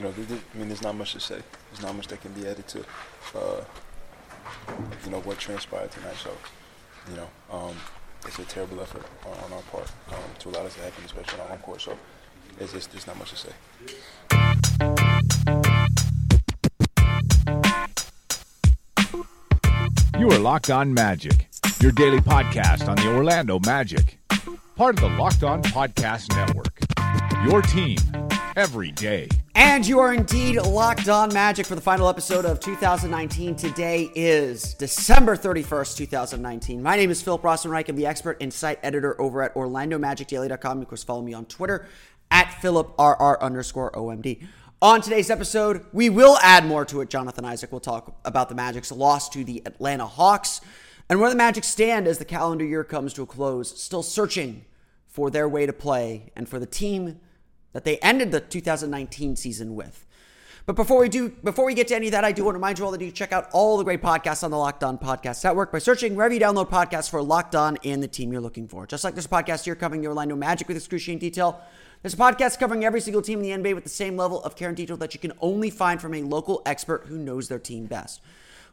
you know, I mean, there's not much to say. There's not much that can be added to, uh, you know, what transpired tonight. So, you know, um, it's a terrible effort on, on our part um, to allow this to happen, especially on our court. So it's just there's not much to say. You are Locked On Magic, your daily podcast on the Orlando Magic, part of the Locked On Podcast Network. Your team every day. And you are indeed locked on magic for the final episode of 2019. Today is December 31st, 2019. My name is Philip Rossman-Reich. I'm the expert and site editor over at OrlandoMagicDaily.com. Of course, follow me on Twitter at PhilipRR underscore OMD. On today's episode, we will add more to it. Jonathan Isaac will talk about the Magic's loss to the Atlanta Hawks and where the Magic stand as the calendar year comes to a close, still searching for their way to play and for the team that they ended the 2019 season with. But before we do, before we get to any of that, I do want to remind you all that you check out all the great podcasts on the Locked On Podcast Network by searching wherever you download podcasts for Locked On and the team you're looking for. Just like this podcast here covering the Orlando Magic with excruciating detail, there's a podcast covering every single team in the NBA with the same level of care and detail that you can only find from a local expert who knows their team best.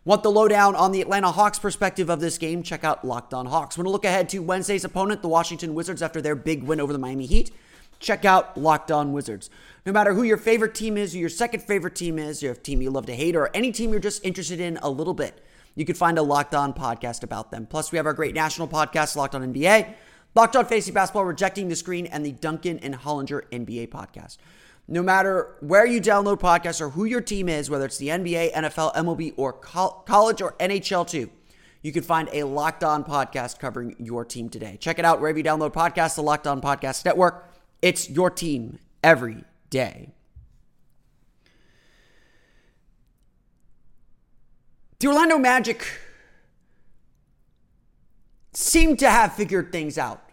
Want the lowdown on the Atlanta Hawks perspective of this game? Check out Locked On Hawks. Want to look ahead to Wednesday's opponent, the Washington Wizards, after their big win over the Miami Heat? Check out Locked On Wizards. No matter who your favorite team is, who your second favorite team is, your team you love to hate, or any team you're just interested in a little bit, you can find a Locked On podcast about them. Plus, we have our great national podcast, Locked On NBA, Locked On Fantasy Basketball, Rejecting the Screen, and the Duncan and Hollinger NBA podcast. No matter where you download podcasts or who your team is, whether it's the NBA, NFL, MLB, or college or NHL too, you can find a Locked On podcast covering your team today. Check it out wherever you download podcasts, the Locked On Podcast Network. It's your team every day. The Orlando Magic seemed to have figured things out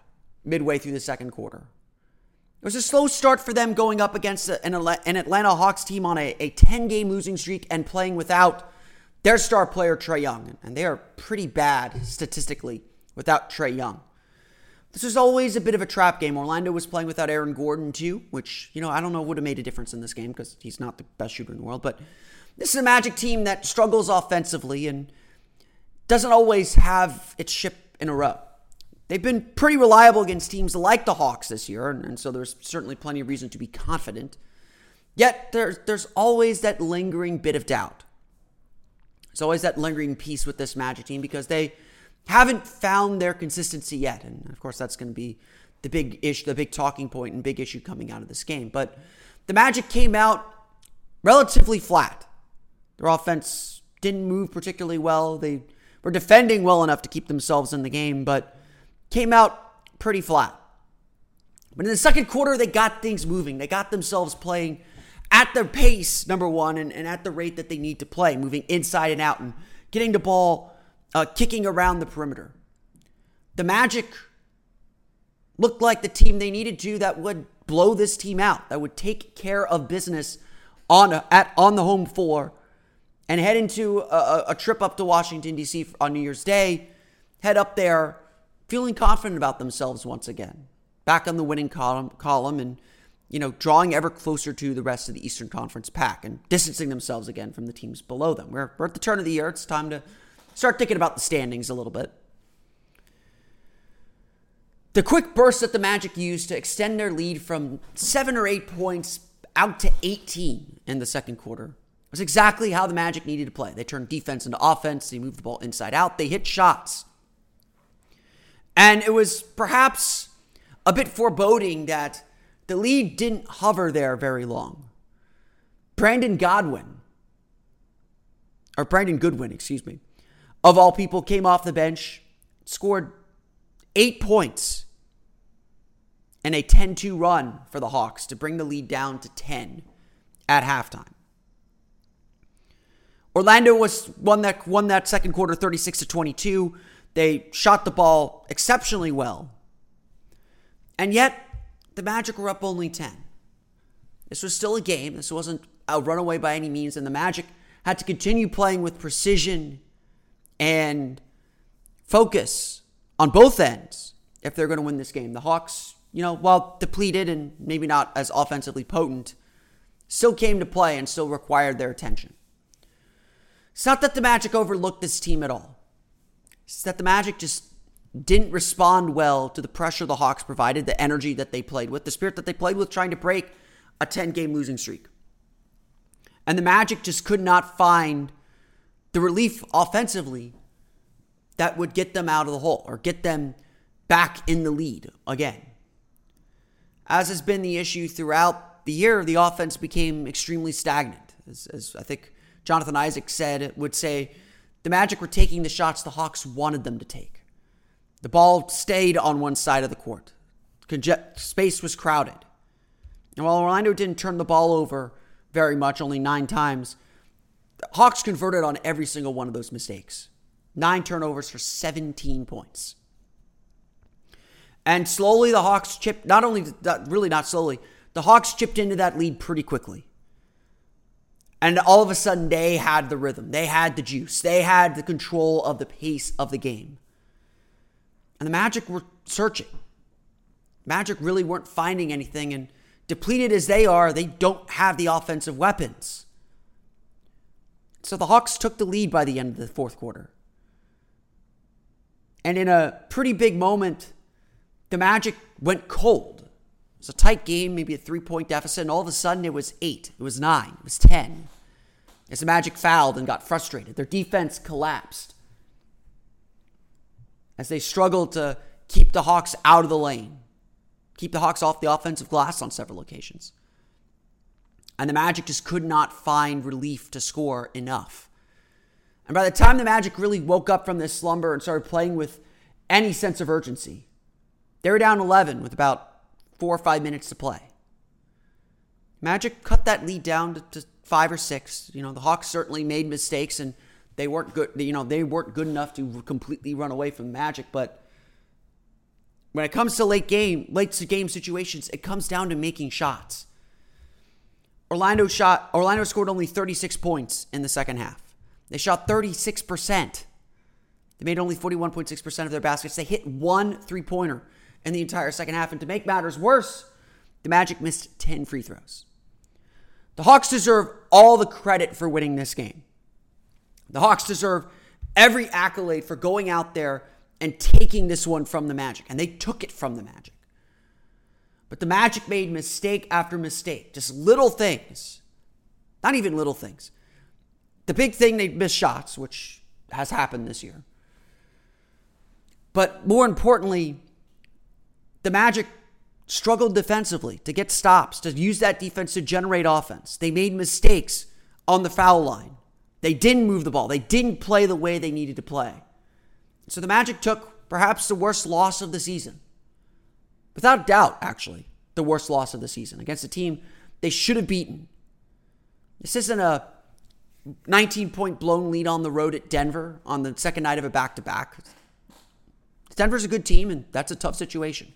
midway through the second quarter. It was a slow start for them going up against an Atlanta Hawks team on a 10 game losing streak and playing without their star player, Trae Young. And they are pretty bad statistically without Trae Young. This was always a bit of a trap game. Orlando was playing without Aaron Gordon, too, which, you know, I don't know would have made a difference in this game because he's not the best shooter in the world. But this is a Magic team that struggles offensively and doesn't always have its ship in a row. They've been pretty reliable against teams like the Hawks this year, and, and so there's certainly plenty of reason to be confident. Yet there's there's always that lingering bit of doubt. There's always that lingering piece with this Magic team because they haven't found their consistency yet. And of course, that's going to be the big issue, the big talking point and big issue coming out of this game. But the Magic came out relatively flat. Their offense didn't move particularly well. They were defending well enough to keep themselves in the game, but came out pretty flat. But in the second quarter, they got things moving. They got themselves playing at their pace, number one, and, and at the rate that they need to play, moving inside and out and getting the ball uh, kicking around the perimeter. The Magic looked like the team they needed to that would blow this team out, that would take care of business on at on the home floor, and head into a, a trip up to Washington D.C. on New Year's Day. Head up there, feeling confident about themselves once again, back on the winning column, column, and you know drawing ever closer to the rest of the Eastern Conference pack and distancing themselves again from the teams below them. We're, we're at the turn of the year; it's time to start thinking about the standings a little bit. The quick burst that the Magic used to extend their lead from seven or eight points out to 18 in the second quarter was exactly how the Magic needed to play. They turned defense into offense, they moved the ball inside out, they hit shots. And it was perhaps a bit foreboding that the lead didn't hover there very long. Brandon Godwin, or Brandon Goodwin, excuse me, of all people, came off the bench, scored eight points, and a 10 2 run for the Hawks to bring the lead down to 10 at halftime. Orlando was won that won that second quarter 36 to 22. They shot the ball exceptionally well. And yet, the Magic were up only 10. This was still a game. This wasn't a runaway by any means, and the Magic had to continue playing with precision and focus on both ends if they're going to win this game. The Hawks, you know, while depleted and maybe not as offensively potent, still came to play and still required their attention. It's not that the Magic overlooked this team at all. It's that the Magic just didn't respond well to the pressure the Hawks provided, the energy that they played with, the spirit that they played with trying to break a 10 game losing streak. And the Magic just could not find the relief offensively that would get them out of the hole or get them back in the lead again. As has been the issue throughout the year, the offense became extremely stagnant. As, as I think Jonathan Isaac said, would say the Magic were taking the shots the Hawks wanted them to take. The ball stayed on one side of the court. Conge- space was crowded. And while Orlando didn't turn the ball over very much, only nine times, Hawks converted on every single one of those mistakes. Nine turnovers for 17 points. And slowly the Hawks chipped, not only, really not slowly, the Hawks chipped into that lead pretty quickly. And all of a sudden, they had the rhythm. They had the juice. They had the control of the pace of the game. And the Magic were searching. Magic really weren't finding anything. And depleted as they are, they don't have the offensive weapons. So the Hawks took the lead by the end of the fourth quarter. And in a pretty big moment, the Magic went cold. It was a tight game, maybe a three point deficit, and all of a sudden it was eight, it was nine, it was 10. As the Magic fouled and got frustrated, their defense collapsed. As they struggled to keep the Hawks out of the lane, keep the Hawks off the offensive glass on several occasions. And the Magic just could not find relief to score enough. And by the time the Magic really woke up from this slumber and started playing with any sense of urgency, they were down 11 with about four or five minutes to play. Magic cut that lead down to, to five or six. You know, the Hawks certainly made mistakes and they weren't good. You know, they weren't good enough to completely run away from Magic. But when it comes to late game, late game situations, it comes down to making shots. Orlando shot. Orlando scored only 36 points in the second half. They shot 36%. They made only 41.6% of their baskets. They hit one three pointer in the entire second half. And to make matters worse, the Magic missed 10 free throws. The Hawks deserve all the credit for winning this game. The Hawks deserve every accolade for going out there and taking this one from the Magic. And they took it from the Magic. But the Magic made mistake after mistake, just little things. Not even little things. The big thing, they missed shots, which has happened this year. But more importantly, the Magic struggled defensively to get stops, to use that defense to generate offense. They made mistakes on the foul line. They didn't move the ball. They didn't play the way they needed to play. So the Magic took perhaps the worst loss of the season. Without doubt, actually, the worst loss of the season against a team they should have beaten. This isn't a 19 point blown lead on the road at Denver on the second night of a back to back. Denver's a good team, and that's a tough situation.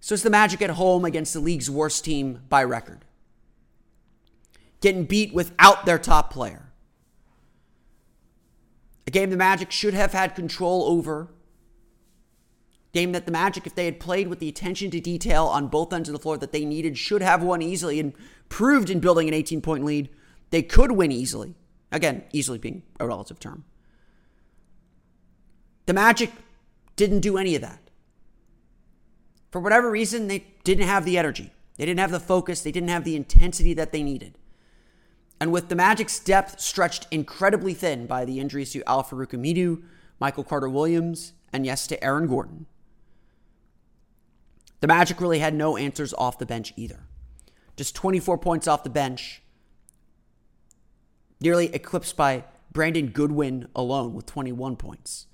So it's the Magic at home against the league's worst team by record. Getting beat without their top player. A game the Magic should have had control over. Game that the Magic, if they had played with the attention to detail on both ends of the floor that they needed, should have won easily and proved in building an 18 point lead they could win easily. Again, easily being a relative term. The Magic didn't do any of that. For whatever reason, they didn't have the energy. They didn't have the focus. They didn't have the intensity that they needed. And with the Magic's depth stretched incredibly thin by the injuries to Al Aminu, Michael Carter Williams, and yes, to Aaron Gordon, the Magic really had no answers off the bench either. Just 24 points off the bench, nearly eclipsed by Brandon Goodwin alone with 21 points.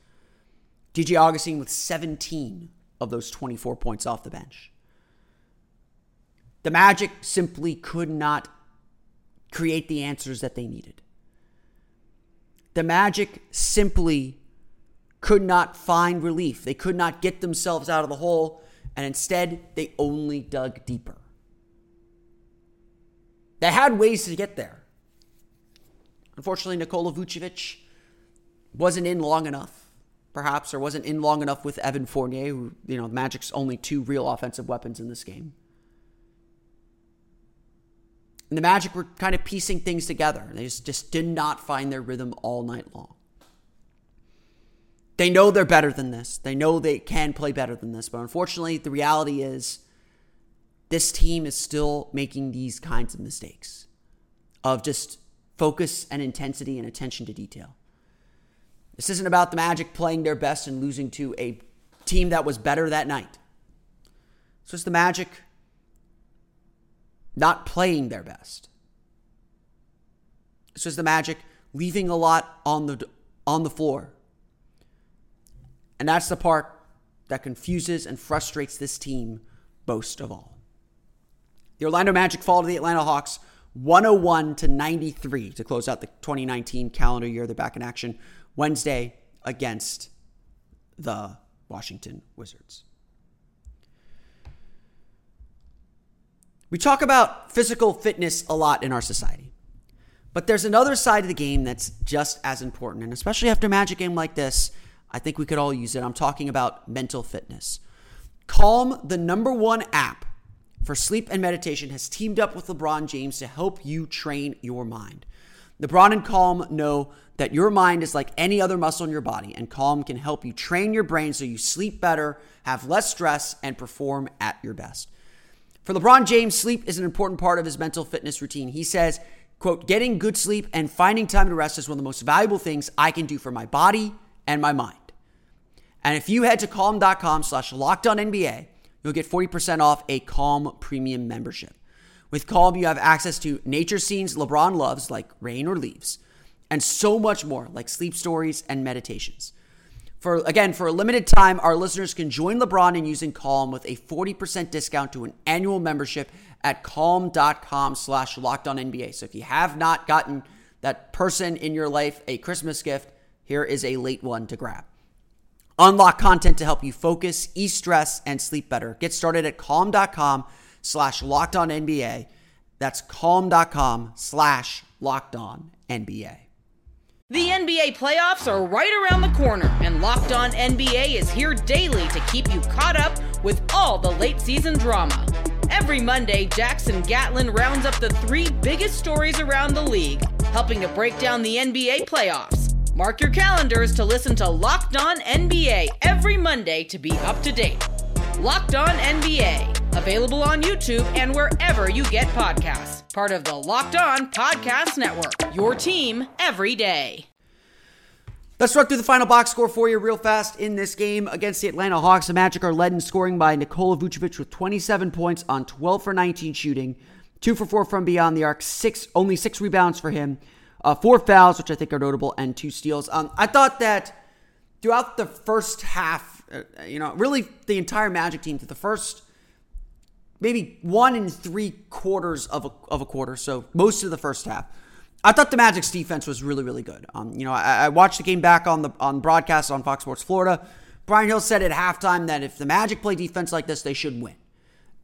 DJ Augustin with 17 of those 24 points off the bench. The Magic simply could not create the answers that they needed. The Magic simply could not find relief. They could not get themselves out of the hole, and instead, they only dug deeper. They had ways to get there. Unfortunately, Nikola Vucevic wasn't in long enough, perhaps, or wasn't in long enough with Evan Fournier, who, you know, Magic's only two real offensive weapons in this game. And the Magic were kind of piecing things together. They just, just did not find their rhythm all night long. They know they're better than this. They know they can play better than this. But unfortunately, the reality is this team is still making these kinds of mistakes of just focus and intensity and attention to detail. This isn't about the Magic playing their best and losing to a team that was better that night. It's just the Magic not playing their best. It's just the Magic leaving a lot on the on the floor. And that's the part that confuses and frustrates this team most of all. The Orlando Magic fall to the Atlanta Hawks 101 to 93 to close out the 2019 calendar year. They're back in action Wednesday against the Washington Wizards. We talk about physical fitness a lot in our society. But there's another side of the game that's just as important. And especially after a magic game like this, I think we could all use it. I'm talking about mental fitness. Calm, the number one app for sleep and meditation, has teamed up with LeBron James to help you train your mind. LeBron and Calm know that your mind is like any other muscle in your body, and Calm can help you train your brain so you sleep better, have less stress, and perform at your best. For LeBron James, sleep is an important part of his mental fitness routine. He says, quote, getting good sleep and finding time to rest is one of the most valuable things I can do for my body and my mind. And if you head to calm.com slash locked on NBA, you'll get 40% off a Calm premium membership. With Calm, you have access to nature scenes LeBron loves, like rain or leaves, and so much more, like sleep stories and meditations. For again, for a limited time, our listeners can join LeBron in using Calm with a 40% discount to an annual membership at calm.com slash locked on NBA. So if you have not gotten that person in your life a Christmas gift, here is a late one to grab. Unlock content to help you focus, ease stress, and sleep better. Get started at calm.com slash locked on NBA. That's calm.com slash locked on NBA. The NBA playoffs are right around the corner, and Locked On NBA is here daily to keep you caught up with all the late season drama. Every Monday, Jackson Gatlin rounds up the three biggest stories around the league, helping to break down the NBA playoffs. Mark your calendars to listen to Locked On NBA every Monday to be up to date. Locked On NBA, available on YouTube and wherever you get podcasts. Part of the Locked On Podcast Network. Your team every day. Let's run through the final box score for you real fast in this game against the Atlanta Hawks. The Magic are led in scoring by Nikola Vucevic with 27 points on 12 for 19 shooting, two for four from beyond the arc, six only six rebounds for him, uh, four fouls, which I think are notable, and two steals. Um, I thought that throughout the first half, uh, you know, really the entire Magic team, through the first maybe one and three quarters of a, of a quarter, so most of the first half. I thought the Magic's defense was really, really good. Um, you know, I, I, watched the game back on the on broadcast on Fox Sports Florida. Brian Hill said at halftime that if the Magic play defense like this, they should win,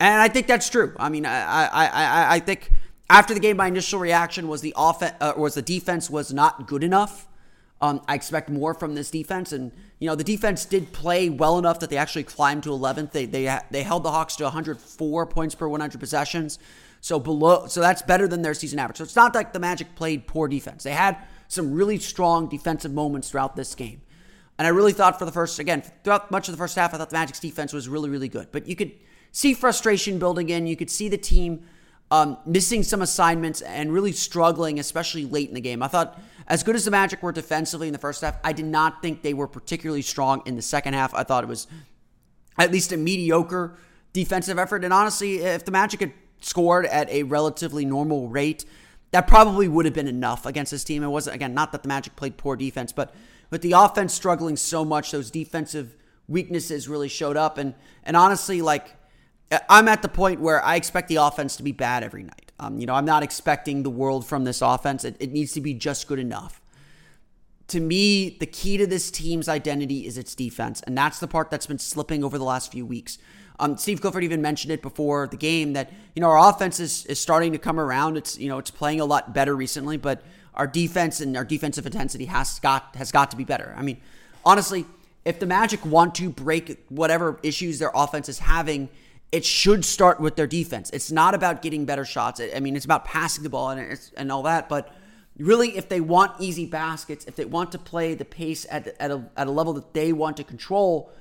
and I think that's true. I mean, I I I, I think after the game, my initial reaction was the offense uh, was the defense was not good enough. Um, I expect more from this defense, and you know the defense did play well enough that they actually climbed to 11th. They they they held the Hawks to 104 points per 100 possessions, so below so that's better than their season average. So it's not like the Magic played poor defense. They had some really strong defensive moments throughout this game, and I really thought for the first again throughout much of the first half, I thought the Magic's defense was really really good. But you could see frustration building in. You could see the team um, missing some assignments and really struggling, especially late in the game. I thought, as good as the Magic were defensively in the first half, I did not think they were particularly strong in the second half. I thought it was at least a mediocre defensive effort. And honestly, if the Magic had scored at a relatively normal rate, that probably would have been enough against this team. It wasn't, again, not that the Magic played poor defense, but with the offense struggling so much, those defensive weaknesses really showed up. And, and honestly, like, I'm at the point where I expect the offense to be bad every night. Um, you know, I'm not expecting the world from this offense. It, it needs to be just good enough. To me, the key to this team's identity is its defense, and that's the part that's been slipping over the last few weeks. Um, Steve Clifford even mentioned it before the game that you know our offense is, is starting to come around. It's you know it's playing a lot better recently, but our defense and our defensive intensity has got has got to be better. I mean, honestly, if the Magic want to break whatever issues their offense is having, it should start with their defense. It's not about getting better shots. I mean, it's about passing the ball and and all that, but really if they want easy baskets, if they want to play the pace at, at, a, at a level that they want to control,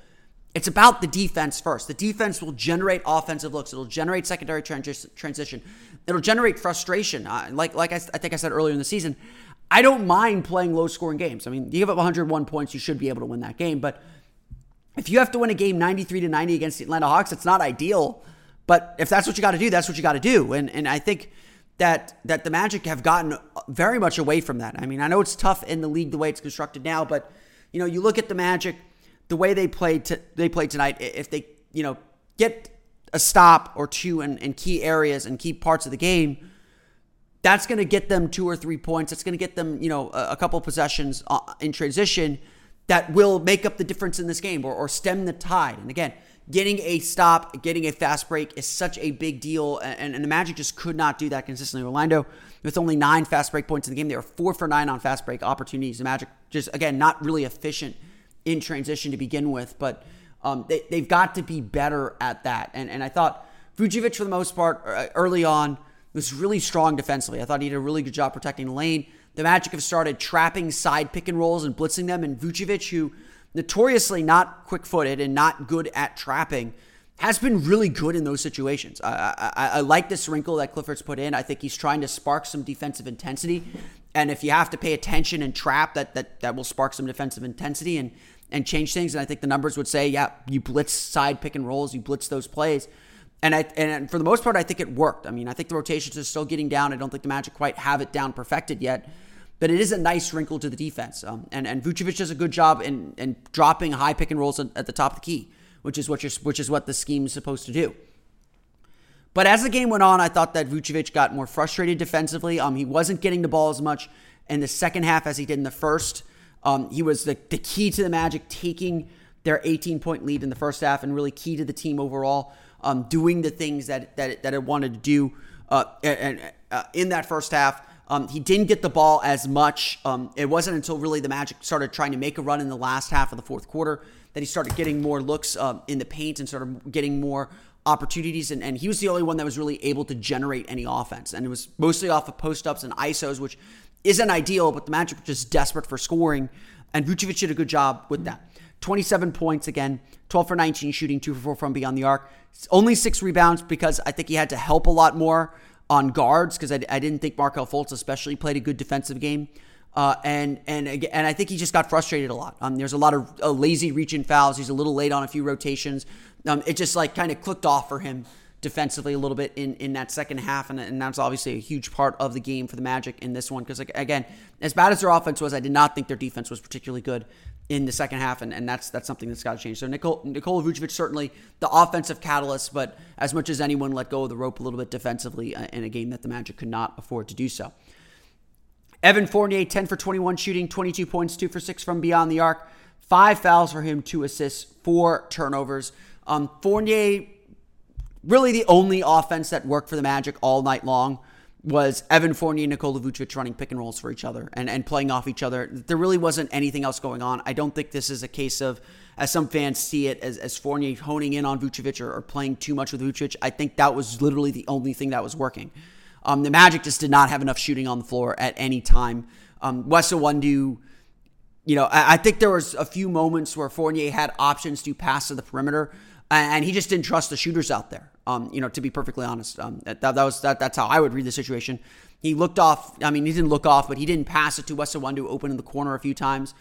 it's about the defense first. The defense will generate offensive looks. It'll generate secondary transition. It'll generate frustration. Uh, like like I, I think I said earlier in the season, I don't mind playing low scoring games. I mean, you give up 101 points, you should be able to win that game. But if you have to win a game 93 to 90 against the Atlanta Hawks, it's not ideal. But if that's what you got to do, that's what you got to do. And and I think that that the Magic have gotten very much away from that. I mean, I know it's tough in the league the way it's constructed now, but you know, you look at the Magic, the way they played t- they played tonight. If they you know get a stop or two in, in key areas and key parts of the game, that's going to get them two or three points. That's going to get them, you know, a, a couple possessions uh, in transition that will make up the difference in this game or, or stem the tide. And again, getting a stop, getting a fast break is such a big deal. And, and, the Magic just could not do that consistently. Orlando, with only nine fast break points in the game, they were four for nine on fast break opportunities. The Magic just, again, not really efficient in transition to begin with, but um, they, they've got to be better at that. And, and I thought Vucevic, for the most part, uh, early on, was really strong defensively. I thought he did a really good job protecting the lane. The Magic have started trapping side pick and rolls and blitzing them, and Vucevic, who notoriously not quick footed and not good at trapping, has been really good in those situations. I, I, I, like this wrinkle that Clifford's put in. I think he's trying to spark some defensive intensity. And if you have to pay attention and trap, that that, that will spark some defensive intensity and and change things. And I think the numbers would say, yeah, you blitz side pick and rolls, you blitz those plays. And I and for the most part, I think it worked. I mean, I think the rotations are still getting down. I don't think the Magic quite have it down perfected yet, but it is a nice wrinkle to the defense. Um, and and Vucevic does a good job in in dropping high pick and rolls at the top of the key, which is what you're, which is what the scheme is supposed to do. But as the game went on, I thought that Vucevic got more frustrated defensively. Um, he wasn't getting the ball as much in the second half as he did in the first. Um, he was the, the key to the Magic taking their 18 point lead in the first half and really key to the team overall, um, doing the things that, that, that it wanted to do uh, and, uh, in that first half. Um, he didn't get the ball as much. Um, it wasn't until really the Magic started trying to make a run in the last half of the fourth quarter that he started getting more looks um, in the paint and started getting more opportunities. And, and he was the only one that was really able to generate any offense. And it was mostly off of post ups and ISOs, which isn't ideal, but the Magic were just desperate for scoring, and Vucevic did a good job with that. 27 points again, 12 for 19 shooting, 2 for 4 from beyond the arc. Only six rebounds because I think he had to help a lot more on guards because I, I, didn't think Markelle Fultz especially played a good defensive game. Uh, and and and I think he just got frustrated a lot. Um, there's a lot of uh, lazy reaching fouls. He's a little late on a few rotations. Um, it just like kind of clicked off for him defensively a little bit in, in that second half, and, and that's obviously a huge part of the game for the Magic in this one. Because like, again, as bad as their offense was, I did not think their defense was particularly good in the second half, and, and that's that's something that's got to change. So Nicole, Nikola Vucevic certainly the offensive catalyst, but as much as anyone let go of the rope a little bit defensively uh, in a game that the Magic could not afford to do so. Evan Fournier, 10 for 21 shooting, 22 points, 2 for 6 from beyond the arc, five fouls for him, two assists, four turnovers. Um, Fournier really the only offense that worked for the Magic all night long was Evan Fournier and Nikola Vucevic running pick and rolls for each other and, and playing off each other. There really wasn't anything else going on. I don't think this is a case of, as some fans see it, as, as Fournier honing in on Vucevic or, or playing too much with Vucevic. I think that was literally the only thing that was working. Um, the Magic just did not have enough shooting on the floor at any time. Um, Wes Iwundu, you know, I, I think there was a few moments where Fournier had options to pass to the perimeter, and he just didn't trust the shooters out there. Um, you know, to be perfectly honest, um, that, that, was that, that's how I would read the situation. He looked off. I mean, he didn't look off, but he didn't pass it to Wes Iwundu open in the corner a few times.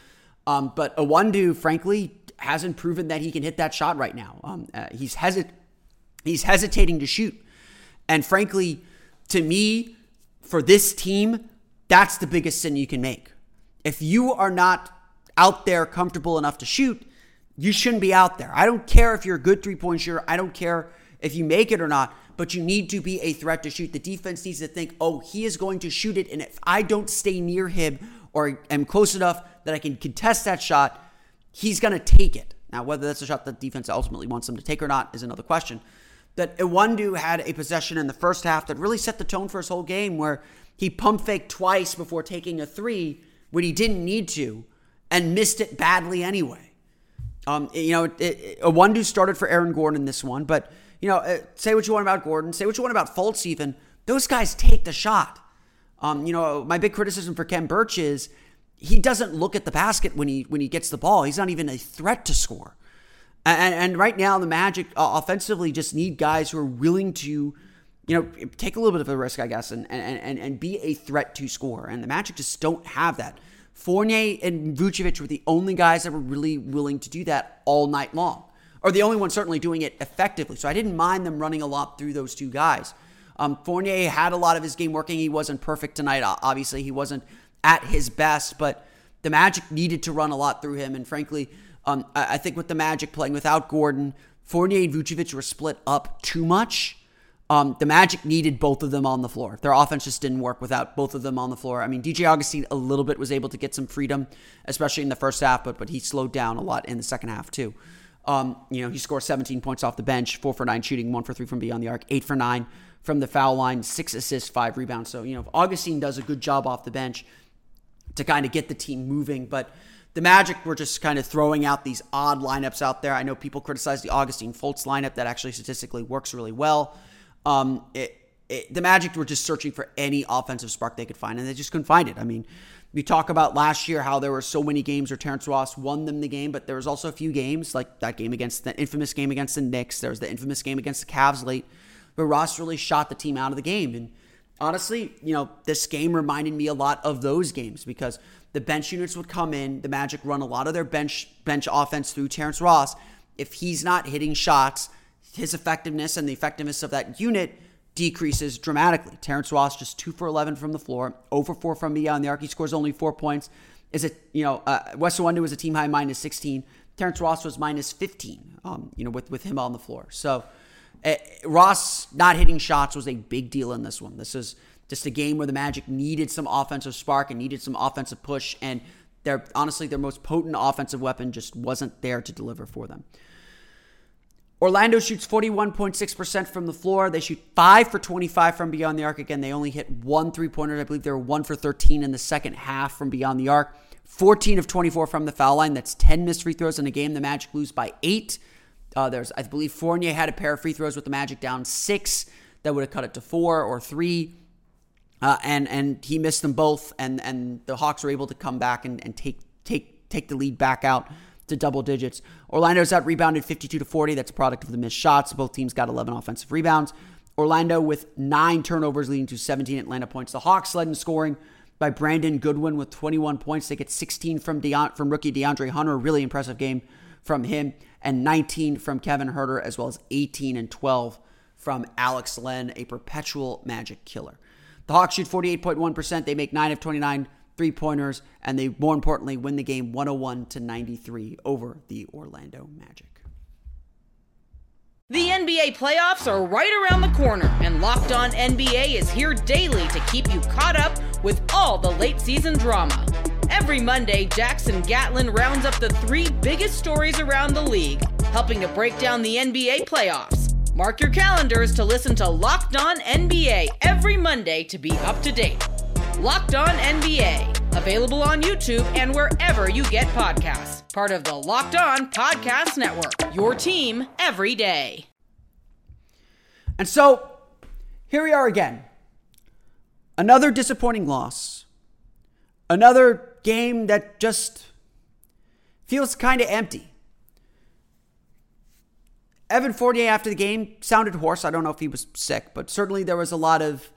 Um, but Iwundu, frankly, hasn't proven that he can hit that shot right now. Um, uh, he's hesit he's hesitating to shoot, and frankly, to me, for this team, that's the biggest sin you can make. If you are not out there comfortable enough to shoot, you shouldn't be out there. I don't care if you're a good three point shooter. I don't care if you make it or not. but you need to be a threat to shoot. The defense needs to think, oh, he is going to shoot it, and if I don't stay near him or am close enough that I can contest that shot, he's going to take it. Now, whether that's a shot that defense ultimately wants him to take or not is another question. That Iwundu had a possession in the first half that really set the tone for his whole game, where he pump faked twice before taking a three when he didn't need to, and missed it badly anyway. Um, you know, it, it, Iwundu started for Aaron Gordon in this one, but you know, uh, say what you want about Gordon, say what you want about Fultz, even those guys take the shot. Um, you know, my big criticism for Khem Birch is he doesn't look at the basket when he when he gets the ball. He's not even a threat to score. And, and right now, the Magic uh, offensively just need guys who are willing to, you know, take a little bit of a risk, I guess, and and and, and be a threat to score. And the Magic just don't have that. Fournier and Vucevic were the only guys that were really willing to do that all night long, or the only ones certainly doing it effectively. So I didn't mind them running a lot through those two guys. Um, Fournier had a lot of his game working. He wasn't perfect tonight. Obviously, he wasn't at his best, but the Magic needed to run a lot through him. And frankly, um, I, I, think with the Magic playing without Gordon, Fournier and Vucevic were split up too much. Um, the Magic needed both of them on the floor. Their offense just didn't work without both of them on the floor. I mean, DJ Augustin a little bit was able to get some freedom, especially in the first half, but but he slowed down a lot in the second half too. Um, you know, he scored 17 points off the bench, four for nine shooting, one for three from beyond the arc, eight for nine from the foul line, six assists, five rebounds. So, you know, if Augustin does a good job off the bench, to kind of get the team moving. But the Magic were just kind of throwing out these odd lineups out there. I know people criticize the Augustin Fultz lineup that actually statistically works really well. Um, it, it, the Magic were just searching for any offensive spark they could find, and they just couldn't find it. I mean, we talk about last year how there were so many games where Terrence Ross won them the game, but there was also a few games like that game against the infamous game against the Knicks. There was the infamous game against the Cavs late, where Ross really shot the team out of the game. And honestly, you know, this game reminded me a lot of those games because the bench units would come in, the Magic run a lot of their bench bench offense through Terrence Ross. If he's not hitting shots, his effectiveness and the effectiveness of that unit decreases dramatically. Terrence Ross just two for eleven from the floor, over four from beyond the arc. He scores only four points. Is it you know uh, Wes Iwundu was a team high minus sixteen. Terrence Ross was minus fifteen. Um, you know with with him on the floor. So uh, Ross not hitting shots was a big deal in this one. This is just a game where the Magic needed some offensive spark and needed some offensive push, and their honestly their most potent offensive weapon just wasn't there to deliver for them. Orlando shoots 41.6% from the floor. They shoot 5 for 25 from beyond the arc. Again, they only hit one three pointer. I believe they were 1 for 13 in the second half from beyond the arc. 14 of 24 from the foul line. That's 10 missed free throws in a game. The Magic lose by 8. Uh, there's, I believe, Fournier had a pair of free throws with the Magic down six that would have cut it to four or three, uh, and and he missed them both, and and the Hawks were able to come back and, and take take take the lead back out to double digits. Orlando's out rebounded 52 to 40. That's a product of the missed shots. Both teams got 11 offensive rebounds. Orlando with nine turnovers, leading to 17 Atlanta points. The Hawks led in scoring by Brandon Goodwin with 21 points. They get 16 from Deont- from rookie DeAndre Hunter. Really impressive game from him and 19 from Kevin Huerter, as well as 18 and 12 from Alex Len, a perpetual magic killer. The Hawks shoot 48.1%. They make 9 of 29 three pointers, and they, more importantly, win the game 101 to 93 over the Orlando Magic. The NBA playoffs are right around the corner, and Locked On NBA is here daily to keep you caught up with all the late season drama. Every Monday, Jackson Gatlin rounds up the three biggest stories around the league, helping to break down the NBA playoffs. Mark your calendars to listen to Locked On NBA every Monday to be up to date. Locked On NBA, available on YouTube and wherever you get podcasts. Part of the Locked On Podcast Network, your team every day. And so, here we are again. Another disappointing loss. Another game that just feels kind of empty. Evan Fournier after the game sounded hoarse. I don't know if he was sick, but certainly there was a lot of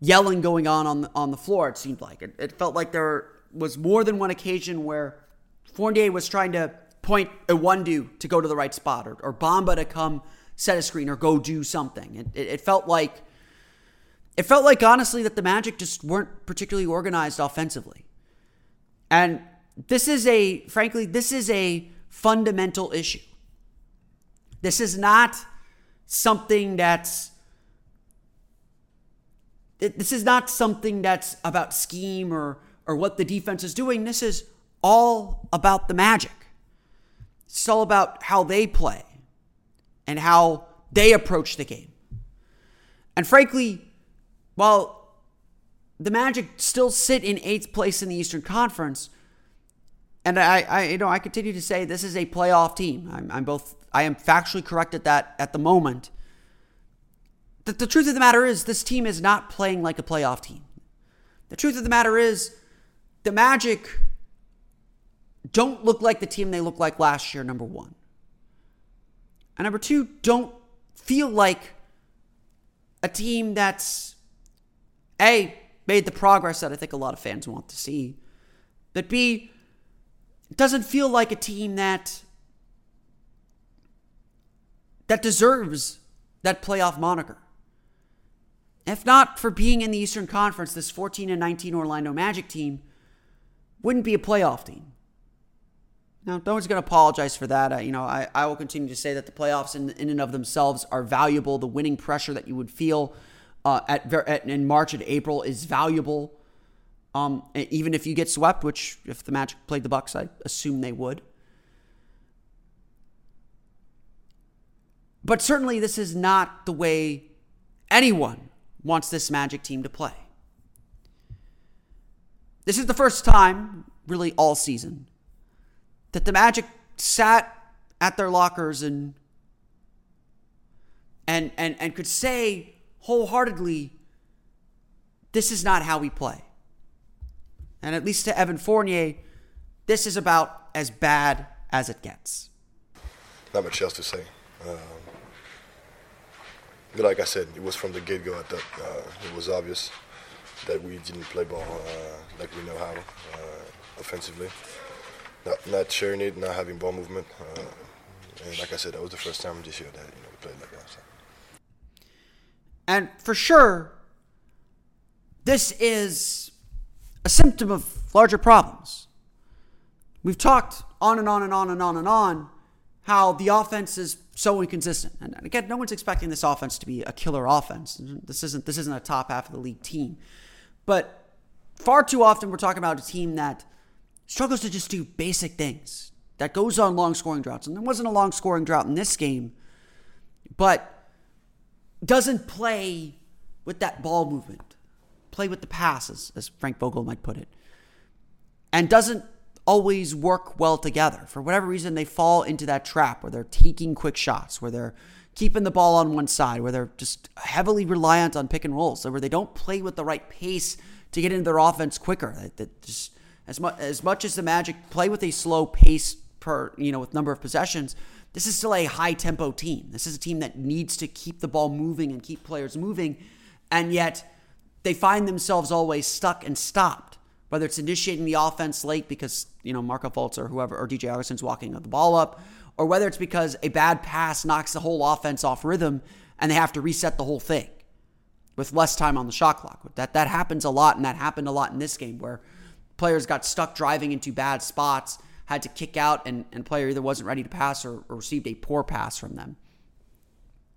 yelling going on on the, on the floor. It seemed like it, it felt like there was more than one occasion where Fournier was trying to point a one Iwundu to go to the right spot, or, or Bamba to come set a screen or go do something. It, it, it felt like it felt like honestly that the Magic just weren't particularly organized offensively. And this is a, frankly, this is a fundamental issue. This is not something that's this is not something that's about scheme or or what the defense is doing. This is all about the magic. It's all about how they play and how they approach the game. And frankly, while the Magic still sit in eighth place in the Eastern Conference, and I, I you know, I continue to say this is a playoff team. I'm, I'm both, I am factually correct at that at the moment. The, the truth of the matter is, this team is not playing like a playoff team. The truth of the matter is, the Magic don't look like the team they looked like last year, number one. And number two, don't feel like a team that's A, made the progress that I think a lot of fans want to see, but B, doesn't feel like a team that that deserves that playoff moniker. If not for being in the Eastern Conference, this 14 and 19 Orlando Magic team wouldn't be a playoff team. Now, no one's going to apologize for that. you know, I, I will continue to say that the playoffs in, in and of themselves are valuable. The winning pressure that you would feel uh, at, at, in March and April is valuable. Um, even if you get swept, which if the Magic played the Bucks, I assume they would. But certainly, this is not the way anyone wants this Magic team to play. This is the first time, really, all season that the Magic sat at their lockers and and and and could say wholeheartedly this is not how we play. And at least to Evan Fournier, this is about as bad as it gets. Not much else to say. Um, like I said, it was from the get go. I thought uh, it was obvious that we didn't play ball uh, like we know how uh, offensively not, not sharing it, not having ball movement. Uh, and like I said, that was the first time this year that you know we played like that. So. And for sure, this is a symptom of larger problems. We've talked on and on and on and on and on how the offense is so inconsistent. And again, no one's expecting this offense to be a killer offense. This isn't this isn't a top half of the league team. But far too often we're talking about a team that struggles to just do basic things. That goes on long scoring droughts. And there wasn't a long scoring drought in this game, but doesn't play with that ball movement, play with the passes, as Frank Vogel might put it, and doesn't always work well together. For whatever reason, they fall into that trap where they're taking quick shots, where they're keeping the ball on one side, where they're just heavily reliant on pick and rolls, where they don't play with the right pace to get into their offense quicker. That, just as as much as the Magic play with a slow pace per you know with number of possessions, this is still a high tempo team. This is a team that needs to keep the ball moving and keep players moving, and yet they find themselves always stuck and stopped. Whether it's initiating the offense late because you know Markelle Fultz or whoever or DJ Augustin's walking the ball up, or whether it's because a bad pass knocks the whole offense off rhythm and they have to reset the whole thing with less time on the shot clock. That that happens a lot, and that happened a lot in this game where players got stuck driving into bad spots, had to kick out, and, and player either wasn't ready to pass or, or received a poor pass from them,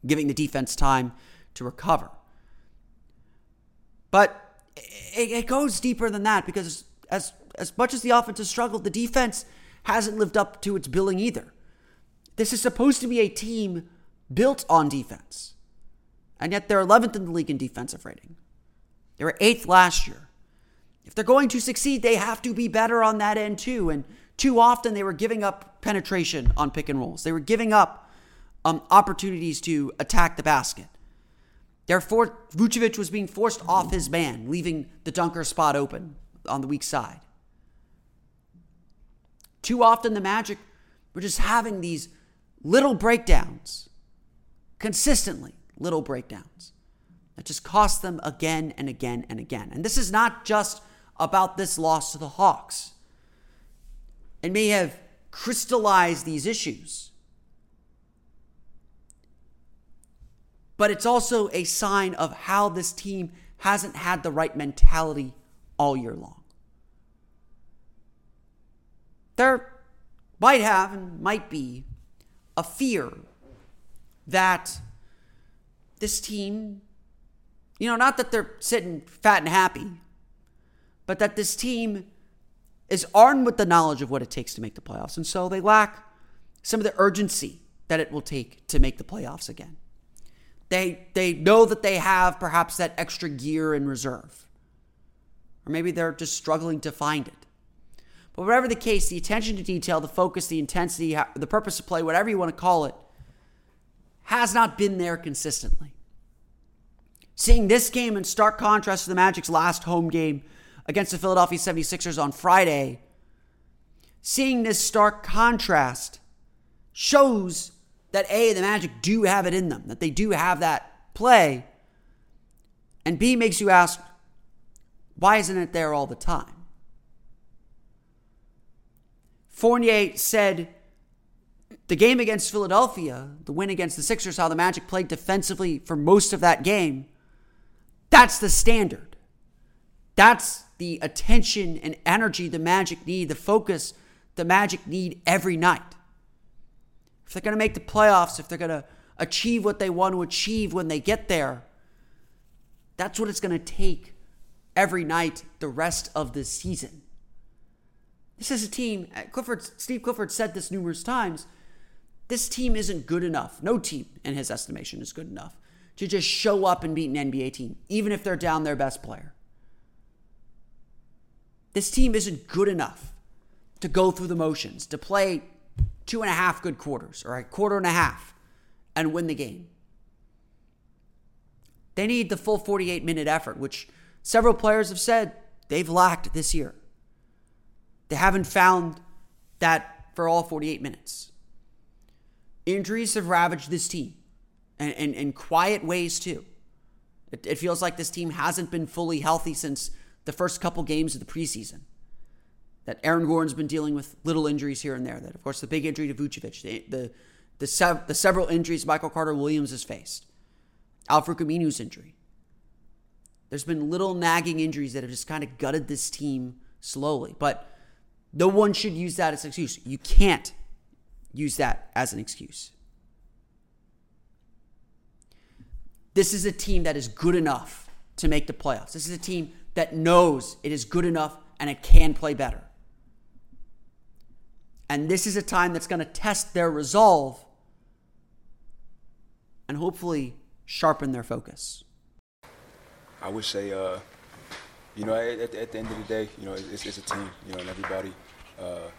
giving the defense time to recover. But it, it goes deeper than that because as as much as the offense has struggled, the defense hasn't lived up to its billing either. This is supposed to be a team built on defense. And yet they're 11th in the league in defensive rating. They were 8th last year. If they're going to succeed, they have to be better on that end too. And too often they were giving up penetration on pick and rolls. They were giving up um, opportunities to attack the basket. Therefore, Vucevic was being forced off his man, leaving the dunker spot open on the weak side. Too often, the Magic were just having these little breakdowns, consistently little breakdowns, that just cost them again and again and again. And this is not just about this loss to the Hawks It may have crystallized these issues. But it's also a sign of how this team hasn't had the right mentality all year long. There might have and might be a fear that this team You know, not that they're sitting fat and happy, but that this team is armed with the knowledge of what it takes to make the playoffs. And so they lack some of the urgency that it will take to make the playoffs again. They they know that they have perhaps that extra gear in reserve. Or maybe they're just struggling to find it. But whatever the case, the attention to detail, the focus, the intensity, the purpose of play, whatever you want to call it, has not been there consistently. Seeing this game in stark contrast to the Magic's last home game against the Philadelphia 76ers on Friday, seeing this stark contrast shows that A, the Magic do have it in them, that they do have that play. And B, makes you ask, why isn't it there all the time? Fournier said the game against Philadelphia, the win against the Sixers, how the Magic played defensively for most of that game, that's the standard. That's the attention and energy the Magic need, the focus the Magic need every night. If they're going to make the playoffs, if they're going to achieve what they want to achieve when they get there, that's what it's going to take every night the rest of the season. This is a team, uh, Clifford, Steve Clifford said this numerous times. This team isn't good enough. No team, in his estimation, is good enough to just show up and beat an NBA team, even if they're down their best player. This team isn't good enough to go through the motions, to play two and a half good quarters or a quarter and a half and win the game. They need the full 48 minute effort, which several players have said they've lacked this year. They haven't found that for all 48 minutes. Injuries have ravaged this team and in quiet ways too. It, it feels like this team hasn't been fully healthy since the first couple games of the preseason. That Aaron Gordon's been dealing with little injuries here and there. That, of course, the big injury to Vucevic, the, the, the, sev- the several injuries Michael Carter Williams has faced, Al-Farouq Aminu's injury. There's been little nagging injuries that have just kind of gutted this team slowly. But no one should use that as an excuse. You can't use that as an excuse. This is a team that is good enough to make the playoffs. This is a team that knows it is good enough and it can play better. And this is a time that's going to test their resolve and hopefully sharpen their focus. I would say, uh, you know, at, at, the end of the day, you know, it's, it's a team, you know, and everybody, uh,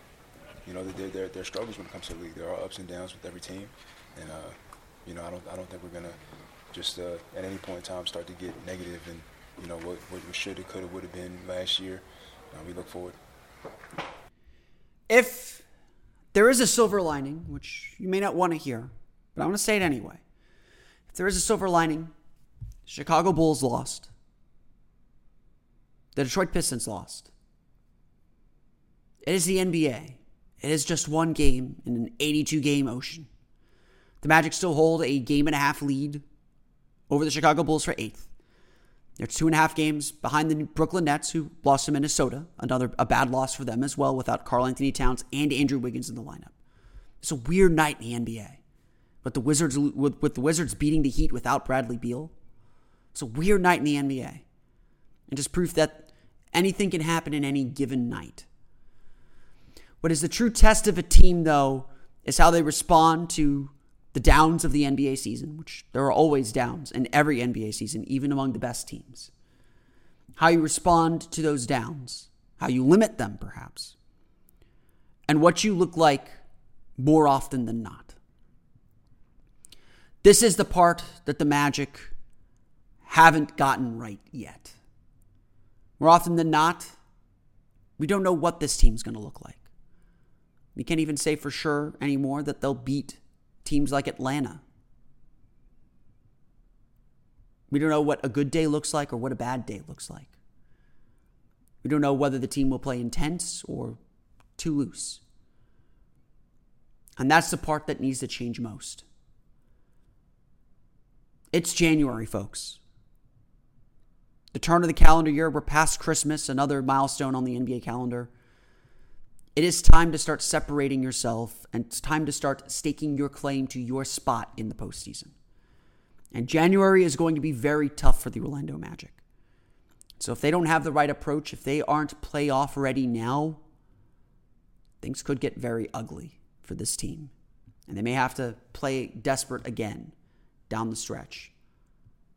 you know, there, there, there are struggles when it comes to the league. There are ups and downs with every team, and uh, you know, I don't, I don't think we're gonna just uh, at any point in time start to get negative and you know what, what should have, could have, would have been last year. Uh, we look forward. If there is a silver lining, which you may not want to hear, but I want to say it anyway. If there is a silver lining, Chicago Bulls lost. The Detroit Pistons lost. It is the NBA. It is just one game in an 82 game ocean. The Magic still hold a game and a half lead over the Chicago Bulls for eighth. They're two and a half games behind the Brooklyn Nets, who lost to Minnesota. Another a bad loss for them as well, without Karl-Anthony Towns and Andrew Wiggins in the lineup. It's a weird night in the NBA, but the Wizards with, with the Wizards beating the Heat without Bradley Beal. It's a weird night in the NBA, and just proof that anything can happen in any given night. What is the true test of a team, though, is how they respond to the downs of the NBA season, which there are always downs in every NBA season, even among the best teams. How you respond to those downs, how you limit them, perhaps, and what you look like more often than not. This is the part that the Magic haven't gotten right yet. More often than not, we don't know what this team's going to look like. We can't even say for sure anymore that they'll beat teams like Atlanta. We don't know what a good day looks like or what a bad day looks like. We don't know whether the team will play intense or too loose. And that's the part that needs to change most. It's January, folks. The turn of the calendar year, we're past Christmas, another milestone on the NBA calendar. It is time to start separating yourself and it's time to start staking your claim to your spot in the postseason. And January is going to be very tough for the Orlando Magic. So if they don't have the right approach, if they aren't playoff ready now, things could get very ugly for this team. And they may have to play desperate again down the stretch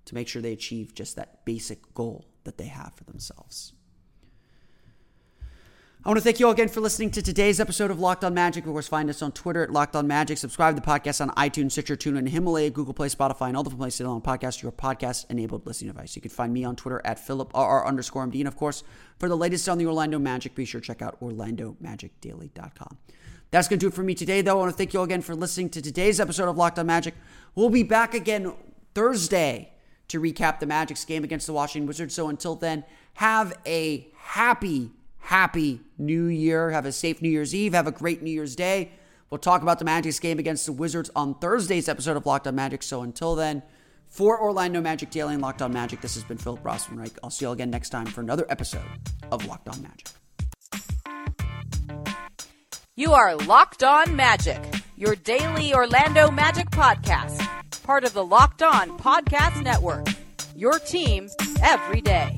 to make sure they achieve just that basic goal that they have for themselves. I want to thank you all again for listening to today's episode of Locked On Magic. Of course, find us on Twitter at Locked On Magic. Subscribe to the podcast on iTunes, Stitcher, TuneIn, Himalaya, Google Play, Spotify, and all the places on podcast your podcast-enabled listening device. You can find me on Twitter at PhilipRR underscore MD. And of course, for the latest on the Orlando Magic, be sure to check out OrlandoMagicDaily.com. That's going to do it for me today, though. I want to thank you all again for listening to today's episode of Locked On Magic. We'll be back again Thursday to recap the Magic's game against the Washington Wizards. So until then, have a happy happy new year. Have a safe New Year's Eve. Have a great New Year's Day. We'll talk about the Magic's game against the Wizards on Thursday's episode of Locked On Magic. So until then, for Orlando Magic Daily and Locked On Magic, this has been Philip Rossman-Reich. I'll see you all again next time for another episode of Locked On Magic. You are Locked On Magic, your daily Orlando Magic podcast, part of the Locked On Podcast Network. Your team every day.